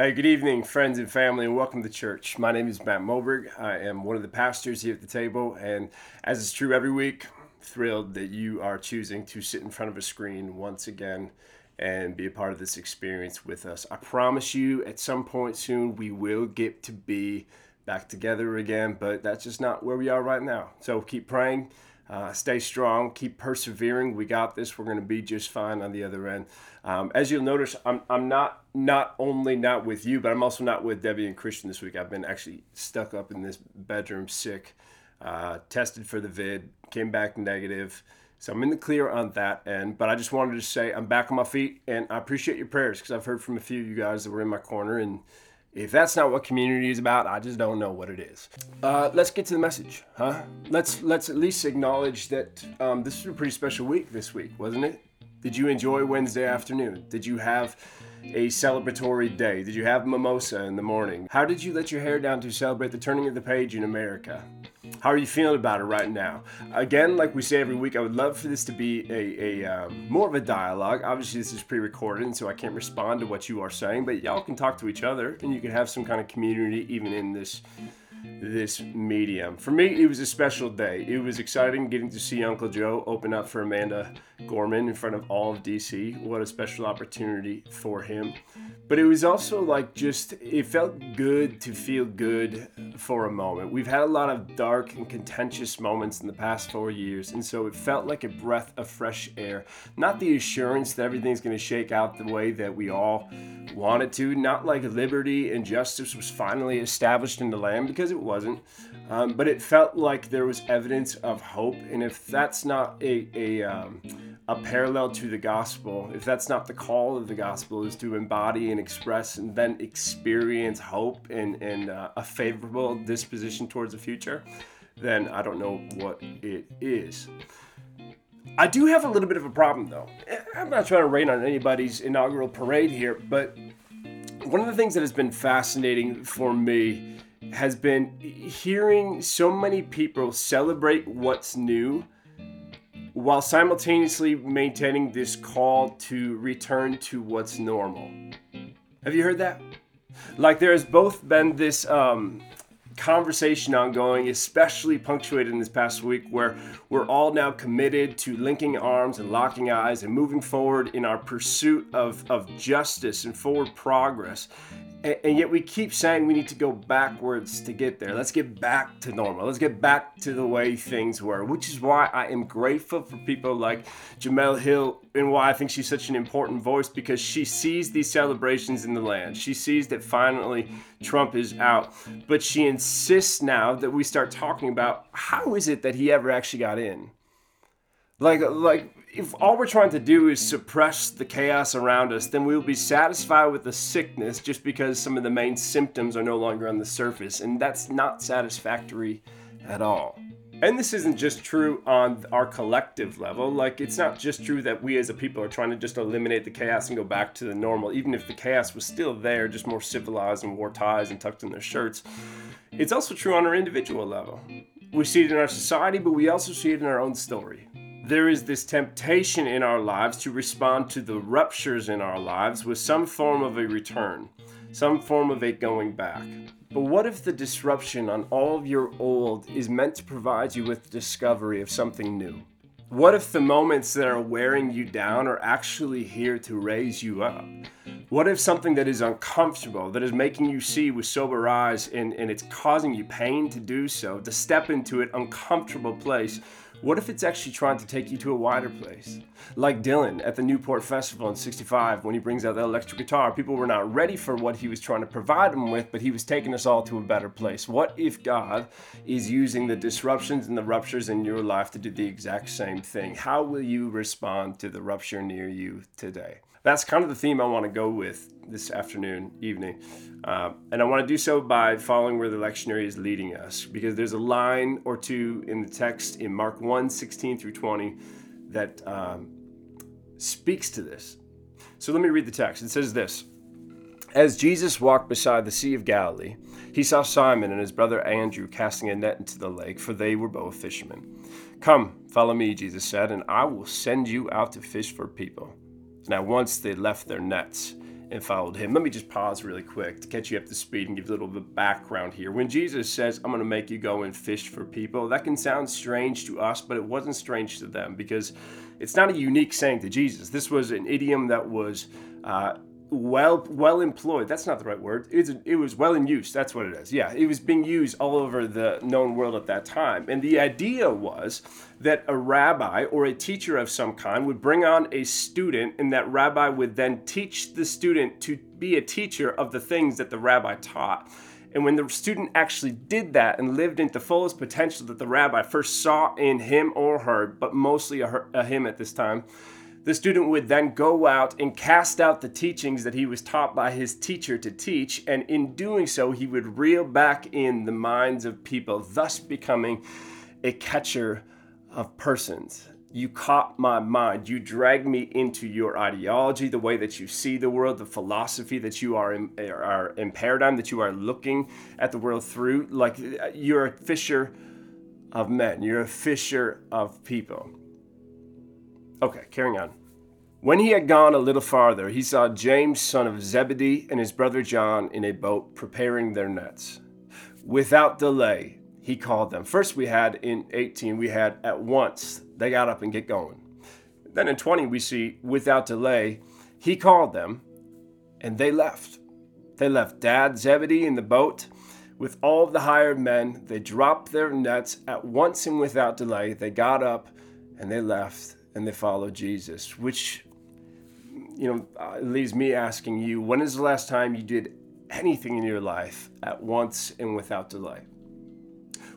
Hey, good evening, friends and family, and welcome to church. My name is Matt Moberg. I am one of the pastors here at the table, and as is true every week, thrilled that you are choosing to sit in front of a screen once again and be a part of this experience with us. I promise you, at some point soon, we will get to be back together again, but that's just not where we are right now. So keep praying. Uh, stay strong, keep persevering. We got this. We're going to be just fine on the other end. Um, as you'll notice, I'm, I'm not not only not with you, but I'm also not with Debbie and Christian this week. I've been actually stuck up in this bedroom sick, uh, tested for the vid, came back negative. So I'm in the clear on that end. But I just wanted to say I'm back on my feet, and I appreciate your prayers because I've heard from a few of you guys that were in my corner and if that's not what community is about, I just don't know what it is. Uh, let's get to the message, huh? Let's let's at least acknowledge that um, this was a pretty special week this week, wasn't it? Did you enjoy Wednesday afternoon? Did you have a celebratory day? Did you have mimosa in the morning? How did you let your hair down to celebrate the turning of the page in America? How are you feeling about it right now? Again, like we say every week, I would love for this to be a, a um, more of a dialogue. Obviously, this is pre-recorded, and so I can't respond to what you are saying, but y'all can talk to each other, and you can have some kind of community even in this this medium. For me, it was a special day. It was exciting getting to see Uncle Joe open up for Amanda Gorman in front of all of DC. What a special opportunity for him. But it was also like just, it felt good to feel good for a moment. We've had a lot of dark and contentious moments in the past four years, and so it felt like a breath of fresh air. Not the assurance that everything's going to shake out the way that we all want it to, not like liberty and justice was finally established in the land, because it wasn't. Um, but it felt like there was evidence of hope, and if that's not a, a um, a parallel to the gospel, if that's not the call of the gospel, is to embody and express and then experience hope and, and uh, a favorable disposition towards the future, then I don't know what it is. I do have a little bit of a problem though. I'm not trying to rain on anybody's inaugural parade here, but one of the things that has been fascinating for me has been hearing so many people celebrate what's new while simultaneously maintaining this call to return to what's normal. Have you heard that? Like there has both been this um, conversation ongoing, especially punctuated in this past week, where we're all now committed to linking arms and locking eyes and moving forward in our pursuit of, of justice and forward progress and, and, yet we keep saying we need to go backwards to get there. Let's get back to normal. Let's get back to the way things were, which is why I am grateful for people like Jemele Hill and why I think she's such an important voice because she sees these celebrations in the land. She sees that finally Trump is out, but she insists now that we start talking about how is it that he ever actually got in? Like, like if all we're trying to do is suppress the chaos around us, then we will be satisfied with the sickness just because some of the main symptoms are no longer on the surface, and that's not satisfactory at all. And this isn't just true on our collective level. Like, it's not just true that we as a people are trying to just eliminate the chaos and go back to the normal, even if the chaos was still there, just more civilized and wore ties and tucked in their shirts. It's also true on our individual level. We see it in our society, but we also see it in our own story there is this temptation in our lives to respond to the ruptures in our lives with some form of a return, some form of a going back. But what if the disruption on all of your old is meant to provide you with the discovery of something new? What if the moments that are wearing you down are actually here to raise you up? What if something that is uncomfortable, that is making you see with sober eyes and, and it's causing you pain to do so, to step into an uncomfortable place, what if it's actually trying to take you to a wider place? Like Dylan at the Newport Festival in 65 when he brings out the electric guitar. People were not ready for what he was trying to provide them with, but he was taking us all to a better place. What if God is using the disruptions and the ruptures in your life to do the exact same thing? How will you respond to the rupture near you today? That's kind of the theme I want to go with this afternoon, evening. Uh, and I want to do so by following where the lectionary is leading us, because there's a line or two in the text in Mark 1 16 through 20 that um, speaks to this. So let me read the text. It says this As Jesus walked beside the Sea of Galilee, he saw Simon and his brother Andrew casting a net into the lake, for they were both fishermen. Come, follow me, Jesus said, and I will send you out to fish for people. Now, once they left their nets, and followed him. Let me just pause really quick to catch you up to speed and give you a little bit of background here. When Jesus says, I'm going to make you go and fish for people, that can sound strange to us, but it wasn't strange to them because it's not a unique saying to Jesus. This was an idiom that was uh, well well employed. That's not the right word. It's, it was well in use. That's what it is. Yeah, it was being used all over the known world at that time. And the idea was that a rabbi or a teacher of some kind would bring on a student, and that rabbi would then teach the student to be a teacher of the things that the rabbi taught. And when the student actually did that and lived into the fullest potential that the rabbi first saw in him or her, but mostly a, her, a him at this time, the student would then go out and cast out the teachings that he was taught by his teacher to teach, and in doing so, he would reel back in the minds of people, thus becoming a catcher of persons. You caught my mind. You dragged me into your ideology, the way that you see the world, the philosophy that you are in, are in paradigm that you are looking at the world through. Like uh, you're a fisher of men. You're a fisher of people. Okay, carrying on. When he had gone a little farther, he saw James, son of Zebedee, and his brother John in a boat preparing their nets. Without delay, he called them. First, we had in 18, we had at once, they got up and get going. Then in 20, we see without delay, he called them and they left. They left Dad Zebedee in the boat with all the hired men. They dropped their nets at once and without delay. They got up and they left and they follow Jesus, which, you know, uh, leaves me asking you, when is the last time you did anything in your life at once and without delay?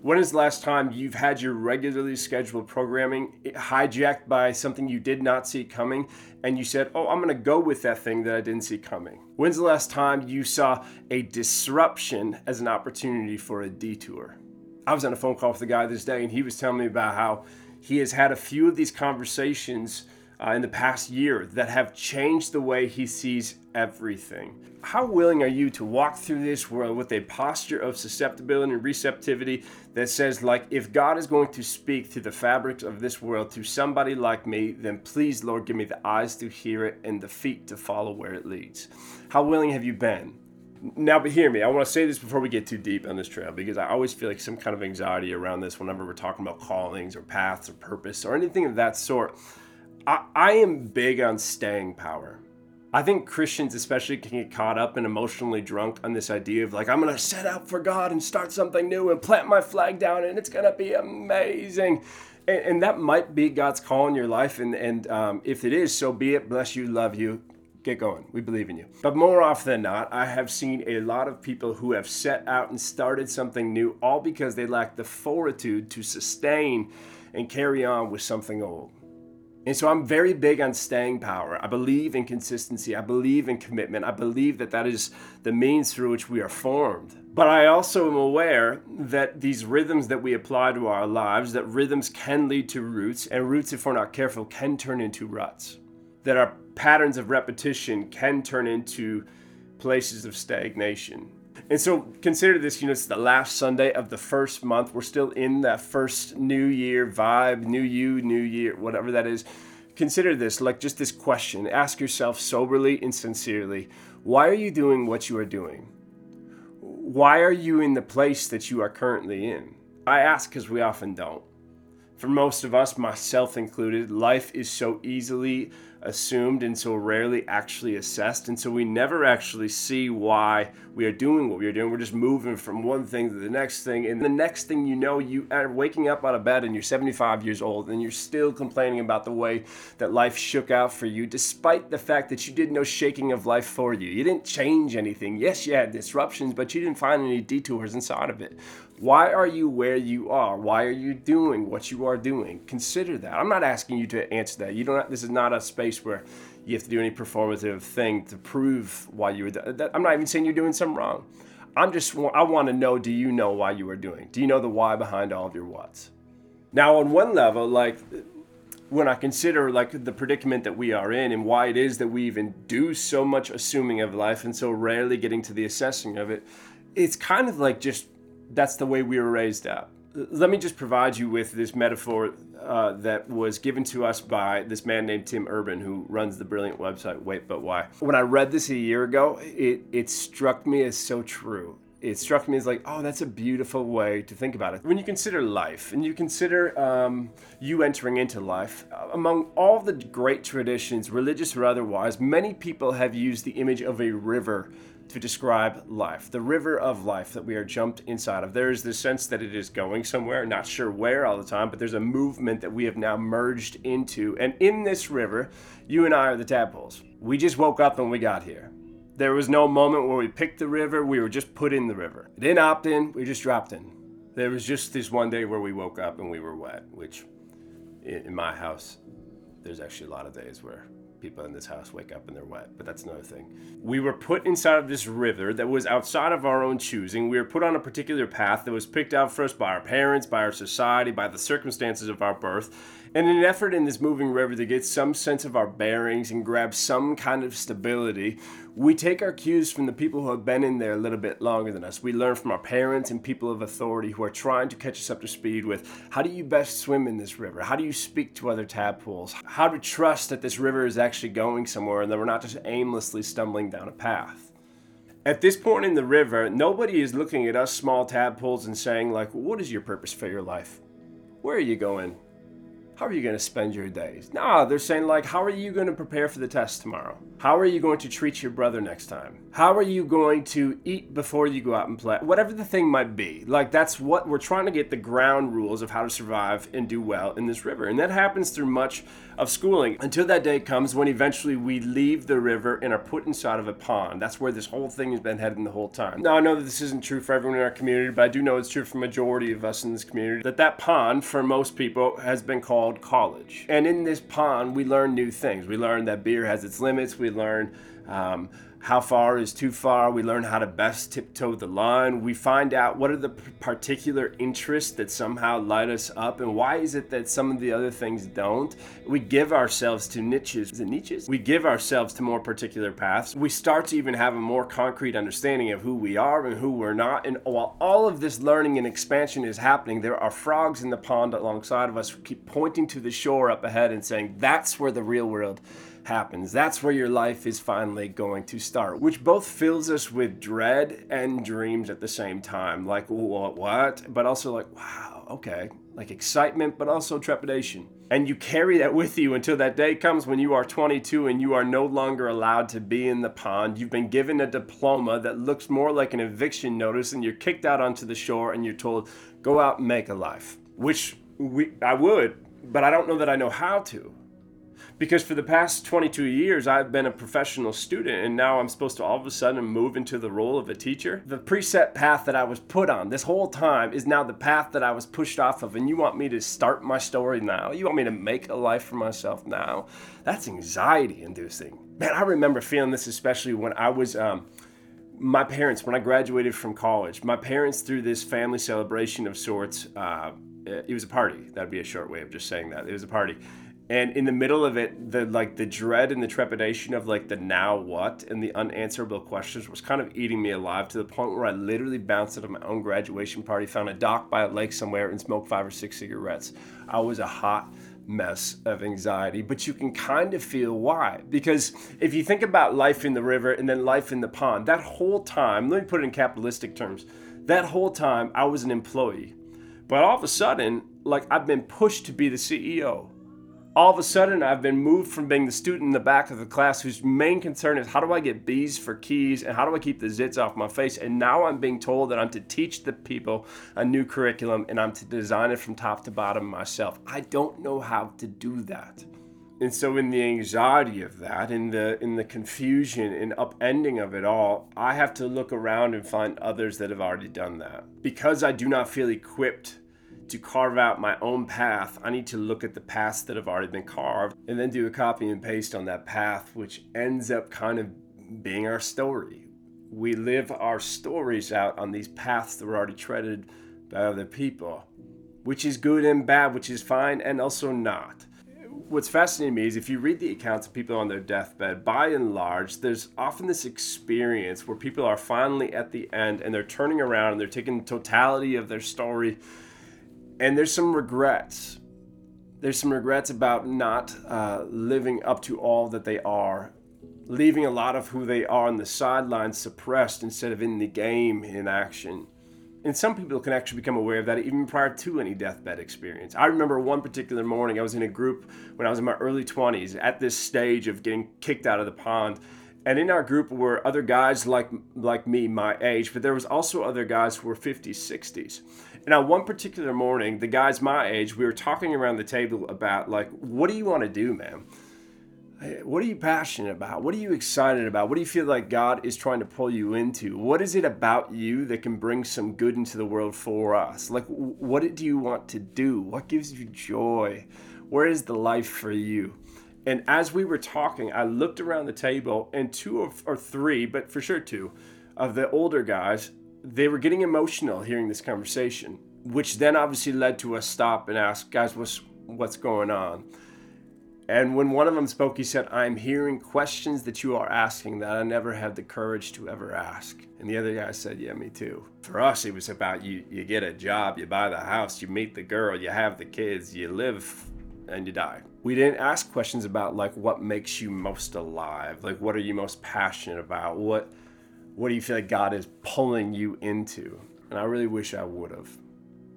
When is the last time you've had your regularly scheduled programming hijacked by something you did not see coming and you said, Oh, I'm going to go with that thing that I didn't see coming? When's the last time you saw a disruption as an opportunity for a detour? I was on a phone call with a guy this day and he was telling me about how he has had a few of these conversations uh, in the past year that have changed the way he sees everything. How willing are you to walk through this world with a posture of susceptibility and receptivity that says, like, if God is going to speak to the fabrics of this world to somebody like me, then please, Lord, give me the eyes to hear it and the feet to follow where it leads? How willing have you been? Now, but hear me. I want to say this before we get too deep on this trail because I always feel like some kind of anxiety around this whenever we're talking about callings or paths or purpose or anything of that sort. I, I am big on staying power. I think Christians, especially, can get caught up and emotionally drunk on this idea of like, I'm going to set out for God and start something new and plant my flag down and it's going to be amazing. And, and, that might be God's call in your life. And, and um, if it is, so be it. Bless you, love you get going. We believe in you. But more often than not, I have seen a lot of people who have set out and started something new all because they lack the fortitude to sustain and carry on with something old. And so I'm very big on staying power. I believe in consistency. I believe in commitment. I believe that that is the means through which we are formed. But I also am aware that these rhythms that we apply to our lives, that rhythms can lead to roots, and roots, if we're not careful, can turn into ruts. That our patterns of repetition can turn into places of stagnation. And so consider this, you know, it's the last Sunday of the first month. We're still in that first new year vibe, new you, new year, whatever that is. Consider this like just this question. Ask yourself soberly and sincerely why are you doing what you are doing? Why are you in the place that you are currently in? I ask because we often don't. For most of us, myself included, life is so easily assumed and so rarely actually assessed. And so we never actually see why we are doing what we are doing. We're just moving from one thing to the next thing. And the next thing you know, you are waking up out of bed and you're 75 years old and you're still complaining about the way that life shook out for you, despite the fact that you did no shaking of life for you. You didn't change anything. Yes, you had disruptions, but you didn't find any detours inside of it. Why are you where you are? Why are you doing what you are doing? Consider that. I'm not asking you to answer that. You don't. This is not a space where you have to do any performative thing to prove why you were. That, I'm not even saying you're doing something wrong. I'm just. I want to know. Do you know why you are doing? Do you know the why behind all of your whats? Now, on one level, like when I consider like the predicament that we are in and why it is that we even do so much assuming of life and so rarely getting to the assessing of it, it's kind of like just that's the way we were raised up. Let me just provide you with this metaphor uh, that was given to us by this man named Tim Urban, who runs the brilliant website Wait But Why. When I read this a year ago, it, it struck me as so true it struck me as like, oh, that's a beautiful way to think about it. When you consider life and you consider um, you entering into life, uh, among all the great traditions, religious or otherwise, many people have used the image of a river to describe life, the river of life that we are jumped inside of. There is this sense that it is going somewhere, not sure where all the time, but there's a movement that we have now merged into. And in this river, you and I are the tadpoles. We just woke up and we got here. There was no moment where we picked the river, we were just put in the river. We didn't opt in, we just dropped in. There was just this one day where we woke up and we were wet, which in my house, there's actually a lot of days where people in this house wake up and they're wet, but that's another thing. We were put inside of this river that was outside of our own choosing. We were put on a particular path that was picked out for us by our parents, by our society, by the circumstances of our birth. In an effort in this moving river to get some sense of our bearings and grab some kind of stability, we take our cues from the people who have been in there a little bit longer than us. We learn from our parents and people of authority who are trying to catch us up to speed with how do you best swim in this river? How do you speak to other tadpoles? How to trust that this river is actually going somewhere and that we're not just aimlessly stumbling down a path. At this point in the river, nobody is looking at us small tadpoles and saying, like, what is your purpose for your life? Where are you going? How are you going to spend your days? Nah, they're saying, like, how are you going to prepare for the test tomorrow? How are you going to treat your brother next time? How are you going to eat before you go out and play? Whatever the thing might be. Like, that's what we're trying to get the ground rules of how to survive and do well in this river. And that happens through much of schooling until that day comes when eventually we leave the river and are put inside of a pond. That's where this whole thing has been heading the whole time. Now, I know that this isn't true for everyone in our community, but I do know it's true for majority of us in this community that that pond, for most people, has been called college. And in this pond, we learn new things. We learn that beer has its limits. We learn um, how far is too far. We learn how to best tiptoe the line. We find out what are the particular interests that somehow light us up, and why is it that some of the other things don't. We give ourselves to niches. Is it niches? We give ourselves to more particular paths. We start to even have a more concrete understanding of who we are and who we're not. And while all of this learning and expansion is happening, there are frogs in the pond alongside of us who keep pointing to the shore up ahead and saying, That's where the real world happens. That's where your life is finally going to start, which both fills us with dread and dreams at the same time. Like, what? But also, like, wow, okay. Like excitement, but also trepidation. And you carry that with you until that day comes when you are 22 and you are no longer allowed to be in the pond. You've been given a diploma that looks more like an eviction notice, and you're kicked out onto the shore and you're told, go out and make a life. Which we, I would, but I don't know that I know how to because for the past 22 years I've been a professional student and now I'm supposed to all of a sudden move into the role of a teacher. The preset path that I was put on this whole time is now the path that I was pushed off of and you want me to start my story now? You want me to make a life for myself now? That's anxiety inducing. Man, I remember feeling this especially when I was um, my parents when I graduated from college. My parents threw this family celebration of sorts uh, it was a party. That'd be a short way of just saying that. It was a party and in the middle of it the like the dread and the trepidation of like the now what and the unanswerable questions was kind of eating me alive to the point where i literally bounced out of my own graduation party found a dock by a lake somewhere and smoked five or six cigarettes. I was a hot mess of anxiety but you can kind of feel why. Because if you think about life in the river and then life in the pond that whole time let me put it in capitalistic terms that whole time i was an employee. But all of a sudden like i've been pushed to be the ceo all of a sudden I've been moved from being the student in the back of the class whose main concern is how do I get B's for keys and how do I keep the zits off my face and now I'm being told that I'm to teach the people a new curriculum and I'm to design it from top to bottom myself. I don't know how to do that. And so in the anxiety of that, in the in the confusion and upending of it all, I have to look around and find others that have already done that. Because I do not feel equipped to carve out my own path, I need to look at the paths that have already been carved and then do a copy and paste on that path, which ends up kind of being our story. We live our stories out on these paths that were already treaded by other people, which is good and bad, which is fine and also not. What's fascinating to me is if you read the accounts of people on their deathbed, by and large, there's often this experience where people are finally at the end and they're turning around and they're taking the totality of their story and there's some regrets. There's some regrets about not uh, living up to all that they are, leaving a lot of who they are on the sidelines suppressed instead of in the game in action. And some people can actually become aware of that even prior to any deathbed experience. I remember one particular morning, I was in a group when I was in my early 20s at this stage of getting kicked out of the pond. And in our group were other guys like like me, my age, but there was also other guys who were 50s, 60s. And on one particular morning, the guys my age, we were talking around the table about like, what do you want to do, man? What are you passionate about? What are you excited about? What do you feel like God is trying to pull you into? What is it about you that can bring some good into the world for us? Like, what do you want to do? What gives you joy? Where is the life for you? And as we were talking, I looked around the table, and two of, or three, but for sure two, of the older guys, they were getting emotional hearing this conversation, which then obviously led to us stop and ask, guys, what's what's going on? And when one of them spoke, he said, I'm hearing questions that you are asking that I never had the courage to ever ask. And the other guy said, Yeah, me too. For us, it was about you, you get a job, you buy the house, you meet the girl, you have the kids, you live, and you die. We didn't ask questions about like what makes you most alive, like what are you most passionate about, what what do you feel like God is pulling you into? And I really wish I would have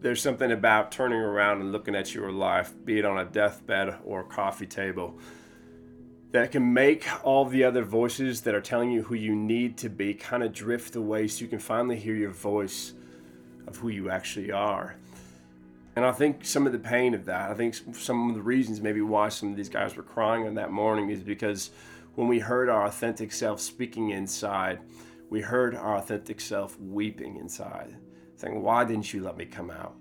there's something about turning around and looking at your life, be it on a deathbed or a coffee table, that can make all the other voices that are telling you who you need to be kind of drift away so you can finally hear your voice of who you actually are. And I think some of the pain of that, I think some of the reasons maybe why some of these guys were crying on that morning is because when we heard our authentic self speaking inside, we heard our authentic self weeping inside saying, Why didn't you let me come out?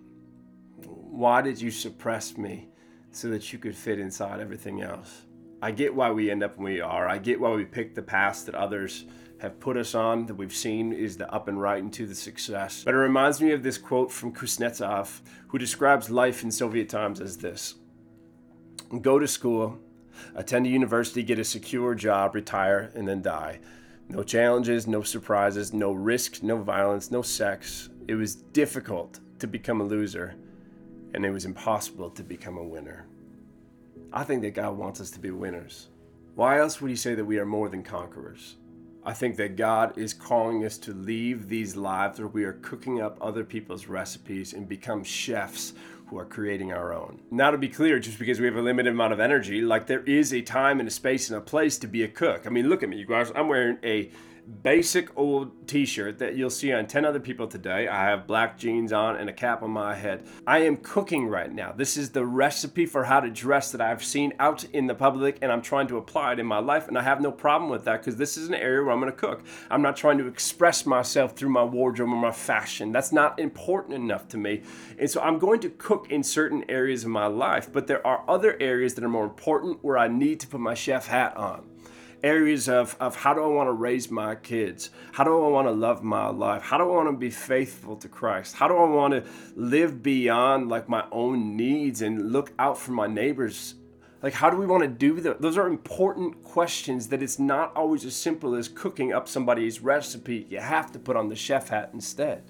Why did you suppress me so that you could fit inside everything else? I get why we end up where we are. I get why we pick the path that others have put us on, that we've seen is the up and right into the success. But it reminds me of this quote from Kuznetsov, who describes life in Soviet times as this Go to school, attend a university, get a secure job, retire, and then die. No challenges, no surprises, no risk, no violence, no sex, it was difficult to become a loser, and it was impossible to become a winner. I think that God wants us to be winners. Why else would He say that we are more than conquerors? I think that God is calling us to leave these lives where we are cooking up other people's recipes and become chefs who are creating our own. Now, to be clear, just because we have a limited amount of energy, like there is a time and a space and a place to be a cook. I mean, look at me, you guys. I'm wearing a basic old t-shirt that you'll see on 10 other people today. I have black jeans on and a cap on my head. I am cooking right now. This is the recipe for how to dress that I've seen out in the public and I'm trying to apply it in my life and I have no problem with that because this is an area where I'm going to cook. I'm not trying to express myself through my wardrobe or my fashion. That's not important enough to me. And so I'm going to cook in certain areas of my life, but there are other areas that are more important where I need to put my chef hat on areas of, of how do I want to raise my kids? How do I want to love my life? How do I want to be faithful to Christ? How do I want to live beyond like my own needs and look out for my neighbors? Like, how do we want to do that? Those are important questions that it's not always as simple as cooking up somebody's recipe. You have to put on the chef hat instead.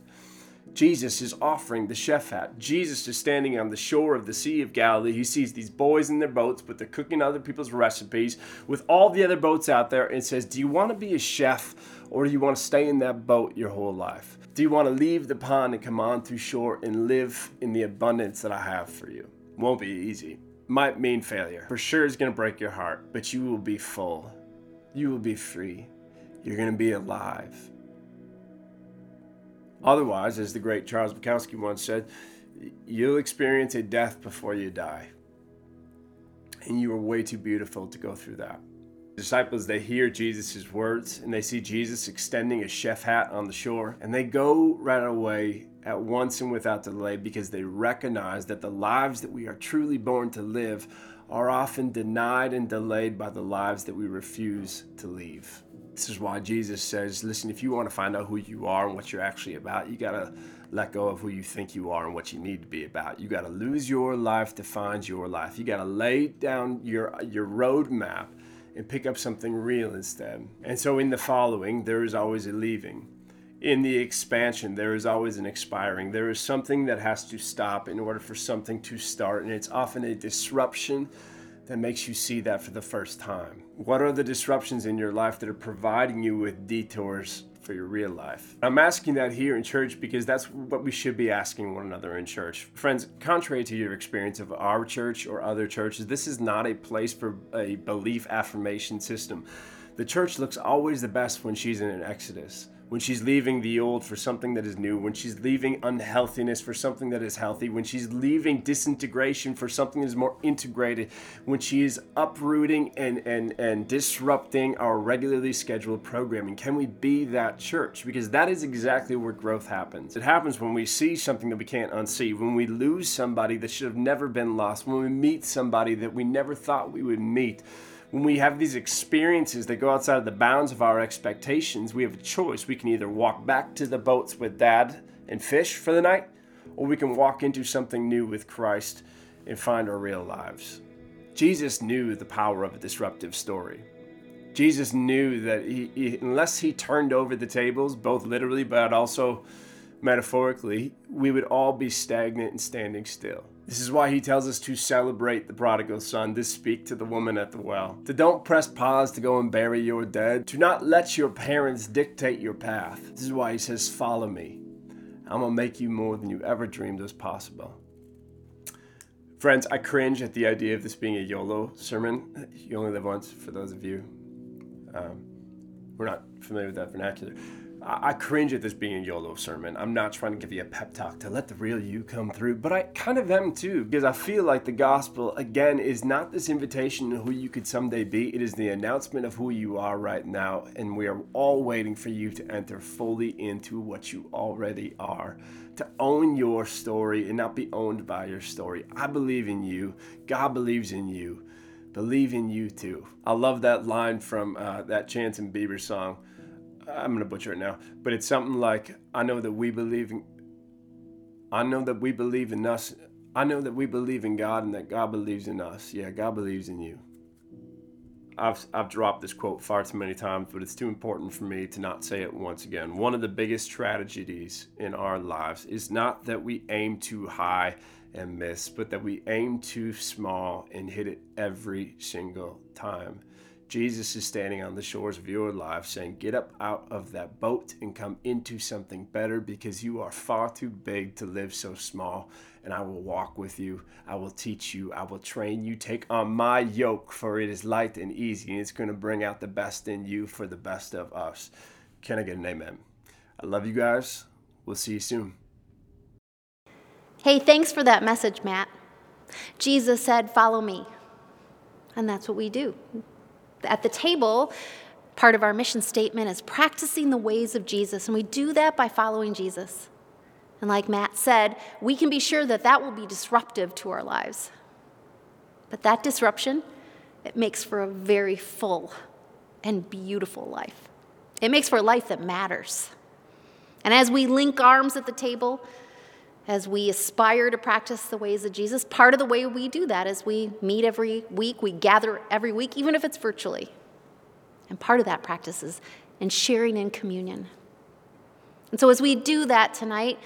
Jesus is offering the chef hat. Jesus is standing on the shore of the Sea of Galilee. He sees these boys in their boats, but they're cooking other people's recipes with all the other boats out there and says, Do you want to be a chef or do you want to stay in that boat your whole life? Do you want to leave the pond and come on through shore and live in the abundance that I have for you? Won't be easy. Might mean failure. For sure, it's going to break your heart, but you will be full. You will be free. You're going to be alive Otherwise, as the great Charles Bukowski once said, you'll experience a death before you die. And you are way too beautiful to go through that. The disciples, they hear Jesus' words and they see Jesus extending a chef hat on the shore, and they go right away at once and without delay because they recognize that the lives that we are truly born to live are often denied and delayed by the lives that we refuse to leave. This is why Jesus says, listen, if you want to find out who you are and what you're actually about, you got to let go of who you think you are and what you need to be about. You got to lose your life to find your life. You got to lay down your your roadmap and pick up something real instead. And so in the following, there is always a leaving. in the expansion, there is always an expiring. There is something that has to stop in order for something to start, and it's often a disruption that makes you see that for the first time. What are the disruptions in your life that are providing you with detours for your real life? I'm asking that here in church because that's what we should be asking one another in church. Friends, contrary to your experience of our church or other churches, this is not a place for a belief affirmation system. The church looks always the best when she's in an exodus when she's leaving the old for something that is new, when she's leaving unhealthiness for something that is healthy, when she's leaving disintegration for something that is more integrated, when she is uprooting and, and, and disrupting our regularly scheduled programming. Can we be that church? Because that is exactly where growth happens. It happens when we see something that we can't unsee, when we lose somebody that should have never been lost, when we meet somebody that we never thought we would meet when we have these experiences that go outside of the bounds of our expectations, we have a choice. We can either walk back to the boats with dad and fish for the night, or we can walk into something new with Christ and find our real lives. Jesus knew the power of a disruptive story. Jesus knew that he, he, unless he turned over the tables, both literally but also metaphorically, we would all be stagnant and standing still. This is why he tells us to celebrate the prodigal son, to speak to the woman at the well, to don't press pause to go and bury your dead, to not let your parents dictate your path. This is why he says, Follow me. I'm going to make you more than you ever dreamed was possible. Friends, I cringe at the idea of this being a YOLO sermon. You only live once, for those of you. Um, we're not familiar with that vernacular. I cringe at this being a YOLO sermon. I'm not trying to give you a pep talk to let the real you come through, but I kind of am too, because I feel like the gospel, again, is not this invitation to who you could someday be. It is the announcement of who you are right now, and we are all waiting for you to enter fully into what you already are, to own your story and not be owned by your story. I believe in you, God believes in you. Believe in you too. I love that line from uh, that Chance and Bieber song I'm gonna butcher it now, but it's something like, "I know that we believe in, I know that we believe in us. I know that we believe in God and that God believes in us. Yeah, God believes in you." I've I've dropped this quote far too many times, but it's too important for me to not say it once again. One of the biggest tragedies in our lives is not that we aim too high and miss, but that we aim too small and hit it every single time. Jesus is standing on the shores of your life saying, Get up out of that boat and come into something better because you are far too big to live so small. And I will walk with you. I will teach you. I will train you. Take on my yoke, for it is light and easy, and it's going to bring out the best in you for the best of us. Can I get an amen? I love you guys. We'll see you soon. Hey, thanks for that message, Matt. Jesus said, Follow me. And that's what we do at the table, part of our mission statement is practicing the ways of Jesus, and we do that by following Jesus. And like Matt said, we can be sure that that will be disruptive to our lives. But that disruption, it makes for a very full and beautiful life. It makes for a life that matters. And as we link arms at the table, as we aspire to practice the ways of Jesus, part of the way we do that is we meet every week, we gather every week, even if it's virtually. And part of that practice is in sharing in communion. And so as we do that tonight,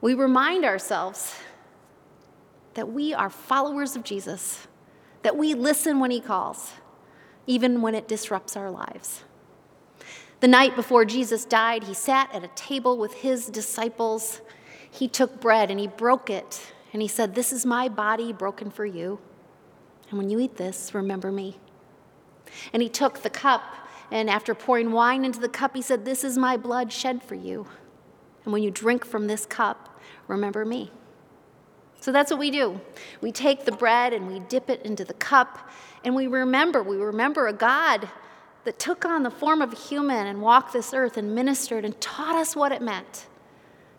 we remind ourselves that we are followers of Jesus, that we listen when he calls, even when it disrupts our lives. The night before Jesus died, he sat at a table with his disciples he took bread and he broke it, and he said, This is my body broken for you. And when you eat this, remember me. And he took the cup, and after pouring wine into the cup, he said, This is my blood shed for you. And when you drink from this cup, remember me. So that's what we do. We take the bread and we dip it into the cup, and we remember, we remember a God that took on the form of a human and walked this earth and ministered and taught us what it meant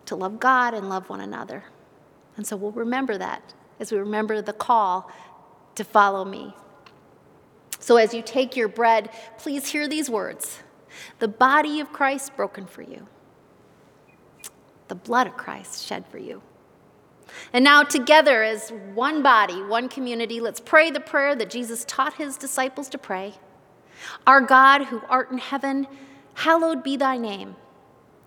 to love God and love one another. And so we'll remember that as we remember the call to follow me. So as you take your bread, please hear these words The body of Christ broken for you, the blood of Christ shed for you. And now, together as one body, one community, let's pray the prayer that Jesus taught his disciples to pray Our God, who art in heaven, hallowed be thy name.